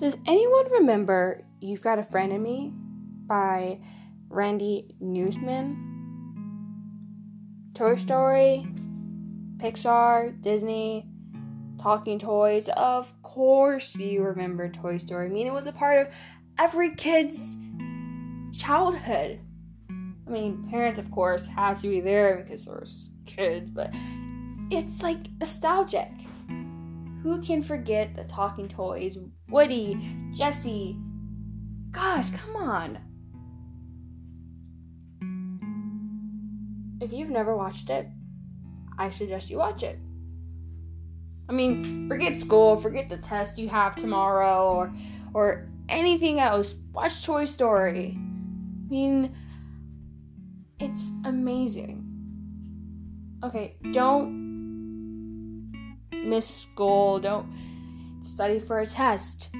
Does anyone remember You've Got a Friend in Me by Randy Newman? Toy Story, Pixar, Disney, Talking Toys. Of course, you remember Toy Story. I mean, it was a part of every kid's childhood. I mean, parents, of course, had to be there because there's kids, but it's like nostalgic. Who can forget the talking toys? Woody, Jesse. Gosh, come on. If you've never watched it, I suggest you watch it. I mean, forget school, forget the test you have tomorrow or or anything else. Watch Toy Story. I mean, it's amazing. Okay, don't miss school, don't study for a test.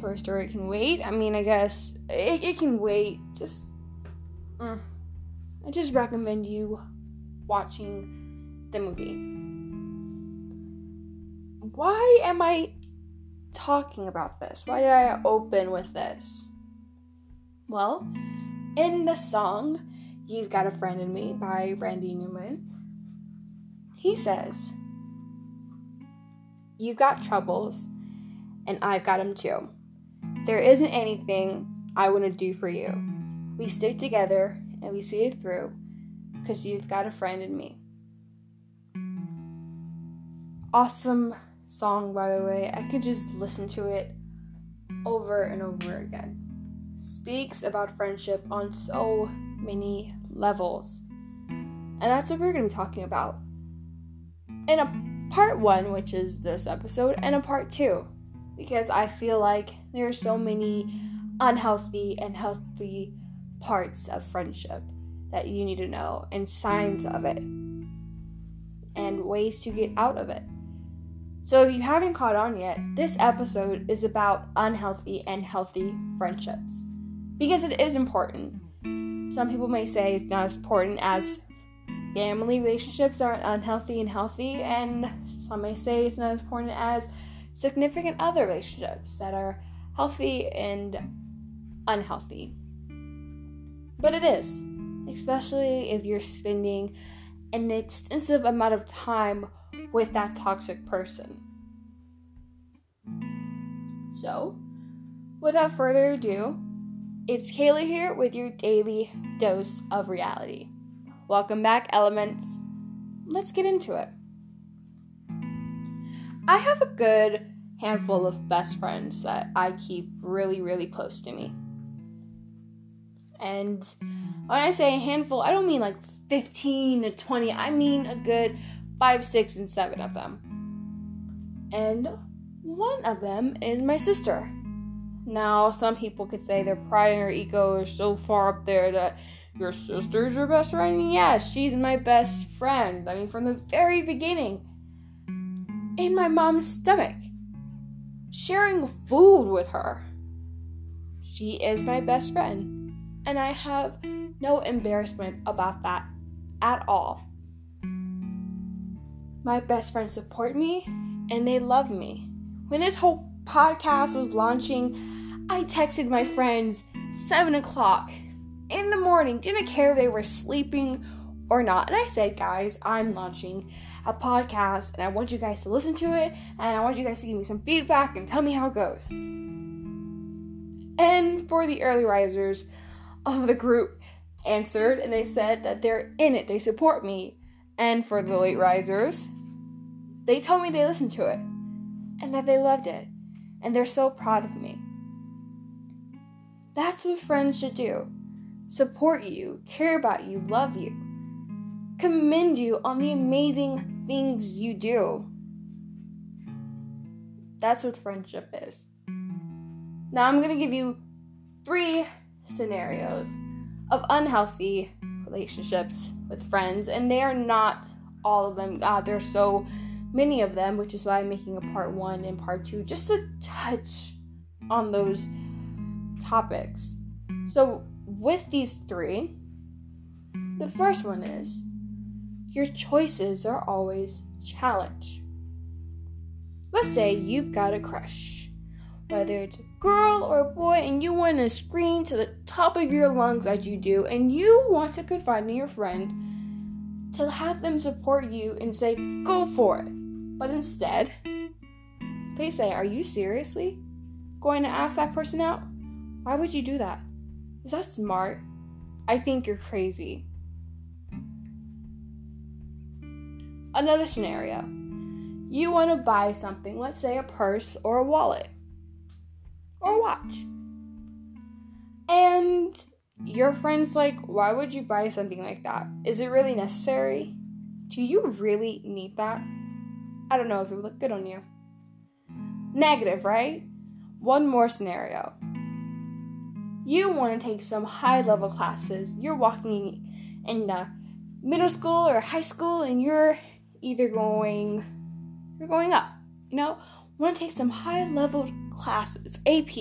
Toy Story can wait. I mean, I guess it, it can wait. Just, mm, I just recommend you watching the movie. Why am I talking about this? Why did I open with this? Well, in the song You've Got a Friend in Me by Randy Newman, he says, You've got troubles, and I've got them too. There isn't anything I wouldn't do for you. We stick together and we see it through because you've got a friend in me. Awesome song, by the way. I could just listen to it over and over again. Speaks about friendship on so many levels. And that's what we're going to be talking about. In a part one, which is this episode, and a part two, because I feel like there are so many unhealthy and healthy parts of friendship that you need to know, and signs of it, and ways to get out of it. So, if you haven't caught on yet, this episode is about unhealthy and healthy friendships because it is important. Some people may say it's not as important as family relationships aren't unhealthy and healthy, and some may say it's not as important as significant other relationships that are healthy and unhealthy. But it is, especially if you're spending an extensive amount of time with that toxic person. So, without further ado, it's Kayla here with your daily dose of reality. Welcome back, elements. Let's get into it. I have a good handful of best friends that I keep really, really close to me. And when I say a handful, I don't mean like 15 to 20, I mean a good 5, 6, and 7 of them. And one of them is my sister. Now, some people could say their pride and their ego are so far up there that your sister's your best friend? Yes, she's my best friend. I mean, from the very beginning. In my mom's stomach. Sharing food with her. She is my best friend. And I have no embarrassment about that at all. My best friends support me and they love me. When this whole podcast was launching, I texted my friends 7 o'clock in the morning, didn't care if they were sleeping or not. And I said, guys, I'm launching a podcast and I want you guys to listen to it and I want you guys to give me some feedback and tell me how it goes. And for the early risers of the group answered and they said that they're in it, they support me. And for the late risers, they told me they listened to it and that they loved it and they're so proud of me. That's what friends should do support you, care about you, love you, commend you on the amazing things you do. That's what friendship is. Now, I'm going to give you three scenarios of unhealthy relationships with friends, and they are not all of them. Ah, God, there's so many of them, which is why I'm making a part one and part two just to touch on those topics. So, with these three, the first one is your choices are always challenged. Let's say you've got a crush, whether it's a girl or a boy and you want to scream to the top of your lungs as you do, and you want to confide in your friend to have them support you and say, go for it. But instead, they say, Are you seriously going to ask that person out? Why would you do that? Is that smart? I think you're crazy. Another scenario. You want to buy something, let's say a purse or a wallet or a watch. And your friend's like, why would you buy something like that? Is it really necessary? Do you really need that? I don't know if it would look good on you. Negative, right? One more scenario. You want to take some high level classes. You're walking in the middle school or high school and you're either going you're going up, you know? Want to take some high level classes, AP.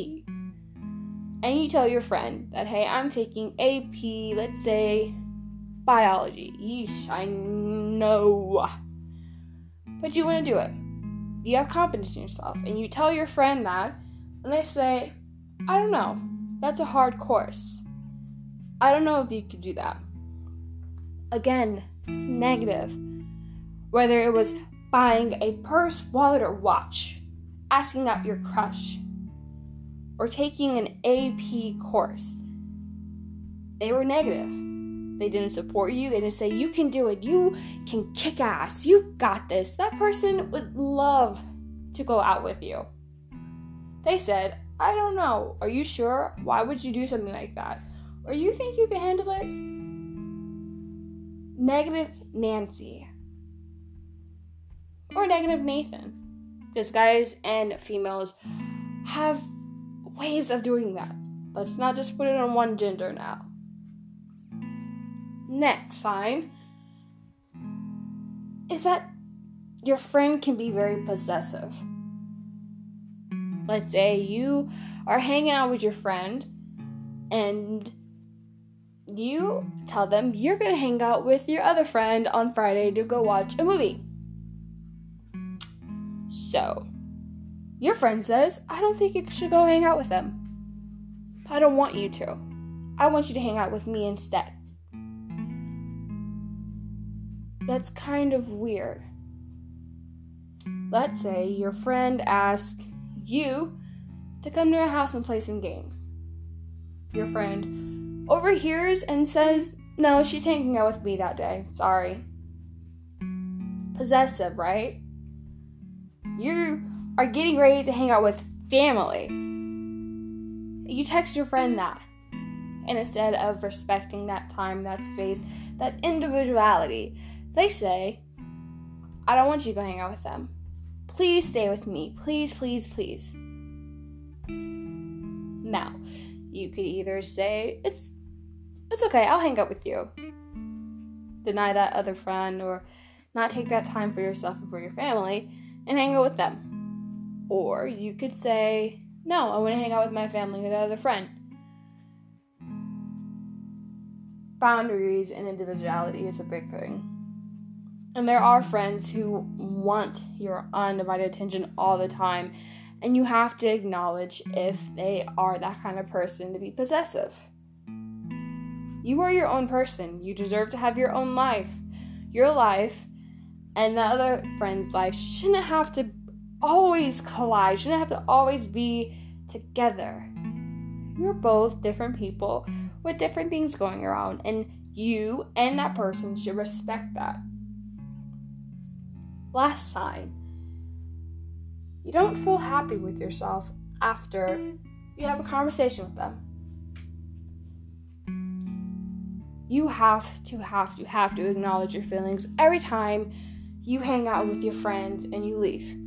And you tell your friend that, hey, I'm taking AP, let's say biology. Yeesh, I know. But you want to do it. You have confidence in yourself. And you tell your friend that, and they say, I don't know. That's a hard course. I don't know if you could do that. Again, negative. Whether it was buying a purse, wallet, or watch asking out your crush, or taking an AP course. They were negative. They didn't support you. They didn't say, You can do it. You can kick ass. You got this. That person would love to go out with you. They said, I don't know. Are you sure? Why would you do something like that? Or you think you can handle it? Negative Nancy. Or negative Nathan. Because guys and females have ways of doing that. Let's not just put it on one gender now. Next sign is that your friend can be very possessive. Let's say you are hanging out with your friend and you tell them you're going to hang out with your other friend on Friday to go watch a movie. So, your friend says, I don't think you should go hang out with them. I don't want you to. I want you to hang out with me instead. That's kind of weird. Let's say your friend asks you to come to her house and play some games. Your friend overhears and says, No, she's hanging out with me that day. Sorry. Possessive, right? You are getting ready to hang out with family. You text your friend that. And instead of respecting that time, that space, that individuality, they say, I don't want you to go hang out with them. Please stay with me. Please, please, please. Now, you could either say, It's it's okay, I'll hang out with you. Deny that other friend or not take that time for yourself and for your family and hang out with them. Or you could say, No, I want to hang out with my family or the other friend. Boundaries and individuality is a big thing. And there are friends who want your undivided attention all the time, and you have to acknowledge if they are that kind of person to be possessive. You are your own person. You deserve to have your own life. Your life and the other friend's life shouldn't have to always collide, shouldn't have to always be together. You're both different people with different things going around, and you and that person should respect that. Last sign you don't feel happy with yourself after you have a conversation with them. You have to, have to, have to acknowledge your feelings every time you hang out with your friends and you leave.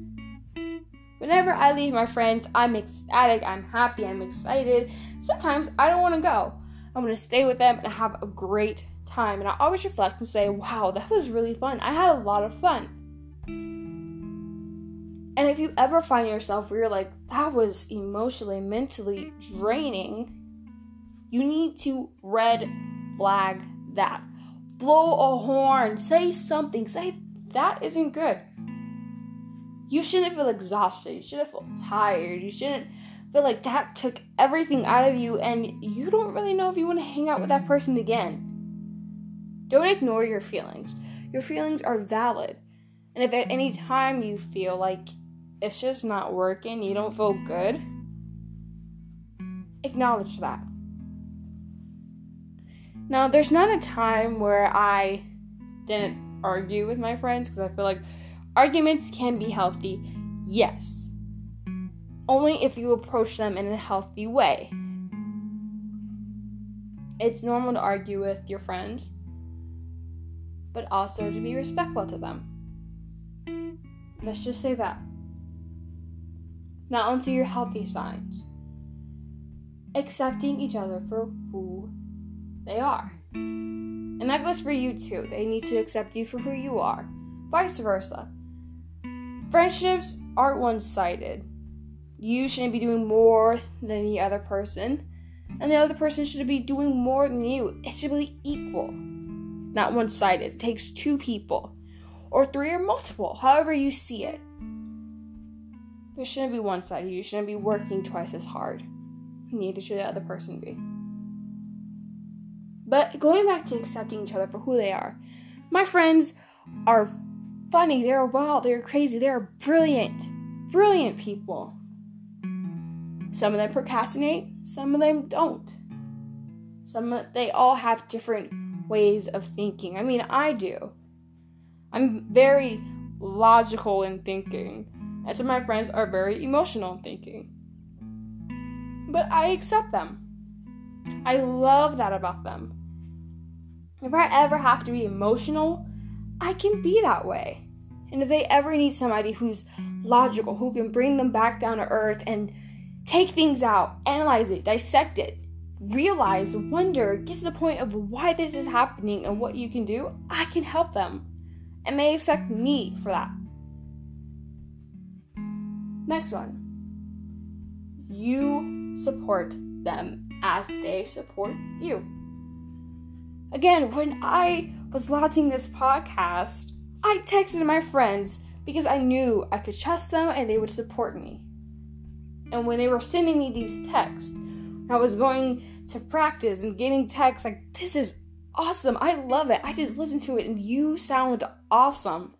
Whenever I leave my friends, I'm ecstatic, I'm happy, I'm excited. Sometimes I don't want to go. I want to stay with them and have a great time. And I always reflect and say, wow, that was really fun. I had a lot of fun. And if you ever find yourself where you're like, that was emotionally, mentally draining, you need to red flag that. Blow a horn, say something, say that isn't good. You shouldn't feel exhausted. You shouldn't feel tired. You shouldn't feel like that took everything out of you and you don't really know if you want to hang out with that person again. Don't ignore your feelings. Your feelings are valid. And if at any time you feel like it's just not working, you don't feel good, acknowledge that. Now, there's not a time where I didn't argue with my friends because I feel like arguments can be healthy. Yes. Only if you approach them in a healthy way. It's normal to argue with your friends, but also to be respectful to them. Let's just say that. Now, onto your healthy signs. Accepting each other for who they are. And that goes for you too. They need to accept you for who you are. Vice versa. Friendships aren't one sided. You shouldn't be doing more than the other person, and the other person should be doing more than you. It should be equal, not one sided. It takes two people, or three or multiple, however you see it. There shouldn't be one sided. You shouldn't be working twice as hard. Neither should the other person be. But going back to accepting each other for who they are, my friends are funny, they're wild, they're crazy, they're brilliant, brilliant people. Some of them procrastinate, some of them don't. Some they all have different ways of thinking. I mean, I do. I'm very logical in thinking, and some of my friends are very emotional in thinking. But I accept them. I love that about them. If I ever have to be emotional, I can be that way. And if they ever need somebody who's logical, who can bring them back down to earth and take things out, analyze it, dissect it, realize, wonder, get to the point of why this is happening and what you can do, I can help them. And they accept me for that. Next one. You support them as they support you. Again, when I was launching this podcast, I texted my friends because I knew I could trust them and they would support me. And when they were sending me these texts, I was going to practice and getting texts like, this is awesome. I love it. I just listened to it and you sound awesome.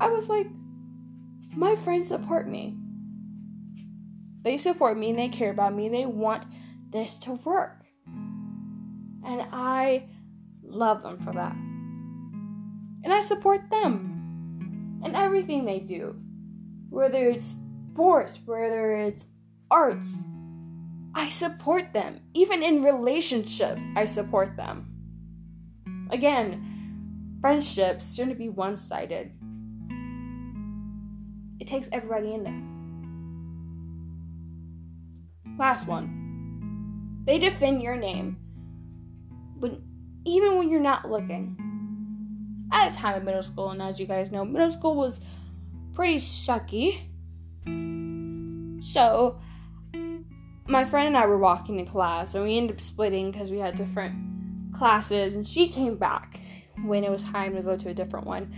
I was like, my friends support me. They support me and they care about me they want this to work. And I love them for that. And I support them in everything they do, whether it's sports, whether it's arts. I support them. Even in relationships, I support them. Again, friendships shouldn't be one sided, it takes everybody in there. Last one. They defend your name when even when you're not looking. At a time in middle school, and as you guys know, middle school was pretty sucky. So, my friend and I were walking to class, and we ended up splitting because we had different classes. And she came back when it was time to go to a different one,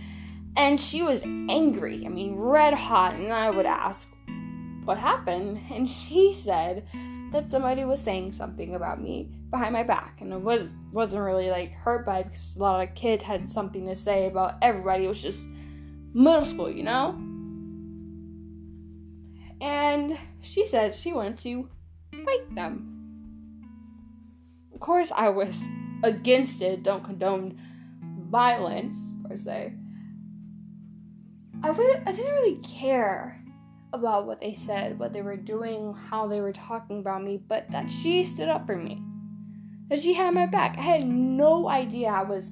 and she was angry. I mean, red hot. And I would ask, "What happened?" And she said that somebody was saying something about me behind my back, and it was wasn't really like hurt by because a lot of kids had something to say about everybody. It was just middle school, you know. And she said she wanted to fight them. Of course, I was against it. Don't condone violence per se. I really, I didn't really care about what they said, what they were doing, how they were talking about me, but that she stood up for me that she had my back. I had no idea I was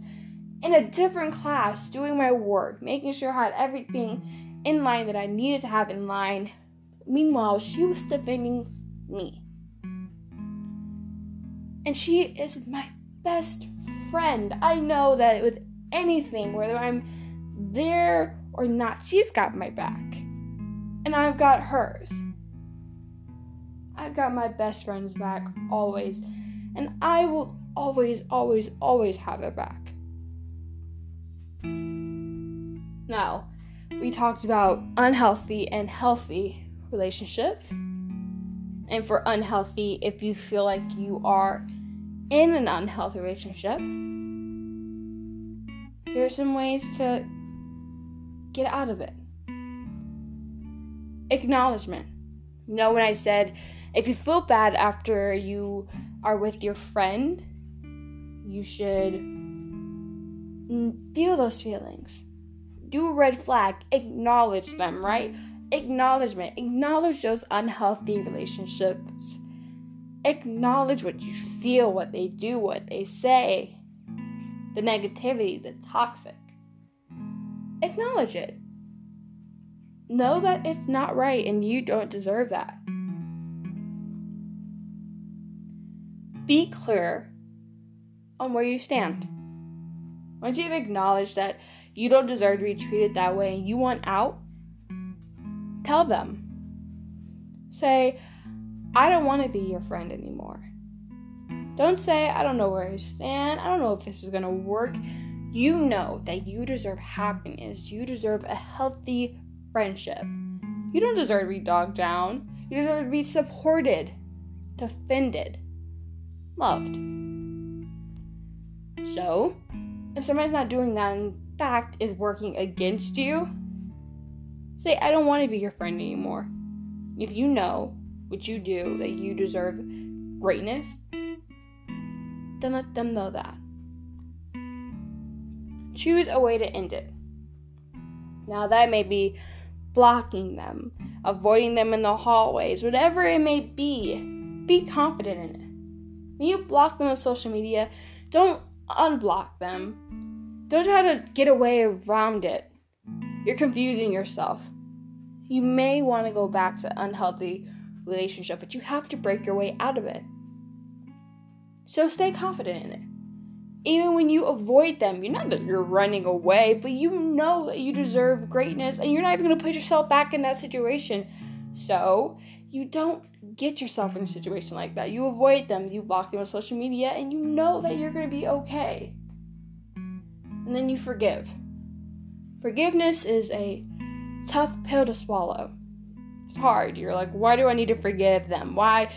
in a different class doing my work, making sure I had everything in line that I needed to have in line. Meanwhile, she was defending me. And she is my best friend. I know that with anything, whether I'm there or not, she's got my back. And I've got hers. I've got my best friend's back always and I will always, always, always have their back. Now, we talked about unhealthy and healthy relationships. and for unhealthy if you feel like you are in an unhealthy relationship. Here are some ways to get out of it. Acknowledgement. You know, when I said if you feel bad after you are with your friend, you should feel those feelings. Do a red flag, acknowledge them, right? Acknowledgement. Acknowledge those unhealthy relationships. Acknowledge what you feel, what they do, what they say, the negativity, the toxic. Acknowledge it. Know that it's not right and you don't deserve that. Be clear on where you stand. Once you've acknowledged that you don't deserve to be treated that way and you want out, tell them. Say, I don't want to be your friend anymore. Don't say, I don't know where I stand. I don't know if this is going to work. You know that you deserve happiness. You deserve a healthy friendship. You don't deserve to be dogged down. You deserve to be supported, defended, loved. So, if somebody's not doing that, in fact, is working against you, say, I don't want to be your friend anymore. If you know what you do that you deserve greatness, then let them know that. Choose a way to end it. Now, that may be blocking them, avoiding them in the hallways, whatever it may be. Be confident in it. When you block them on social media, don't unblock them. Don't try to get away around it. You're confusing yourself. You may want to go back to unhealthy relationship, but you have to break your way out of it. So stay confident in it. Even when you avoid them, you're not that you're running away, but you know that you deserve greatness and you're not even going to put yourself back in that situation. So, you don't get yourself in a situation like that. You avoid them, you block them on social media, and you know that you're going to be okay. And then you forgive. Forgiveness is a tough pill to swallow. It's hard. You're like, why do I need to forgive them? Why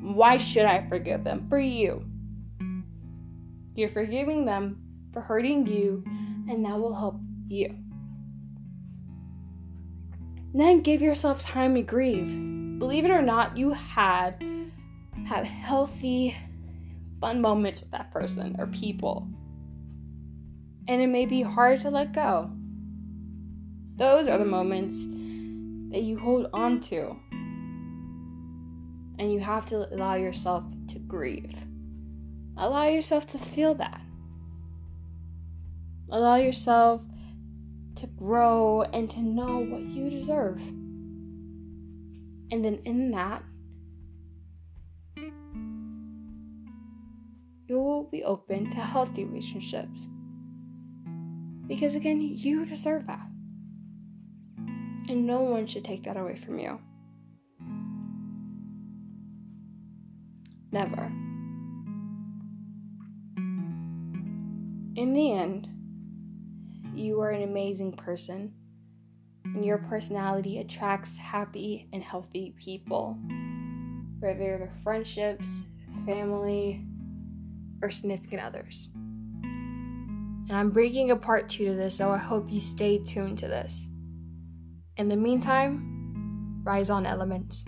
why should I forgive them? For you. You're forgiving them for hurting you, and that will help you. Then give yourself time to grieve believe it or not, you had have healthy, fun moments with that person or people. And it may be hard to let go. Those are the moments that you hold on to. And you have to allow yourself to grieve. Allow yourself to feel that. Allow yourself to grow and to know what you deserve. And then in that, you will be open to healthy relationships. Because again, you deserve that. And no one should take that away from you. Never. In the end, you are an amazing person and your personality attracts happy and healthy people, whether they're friendships, family, or significant others. And I'm breaking a part two to this, so I hope you stay tuned to this. In the meantime, rise on elements.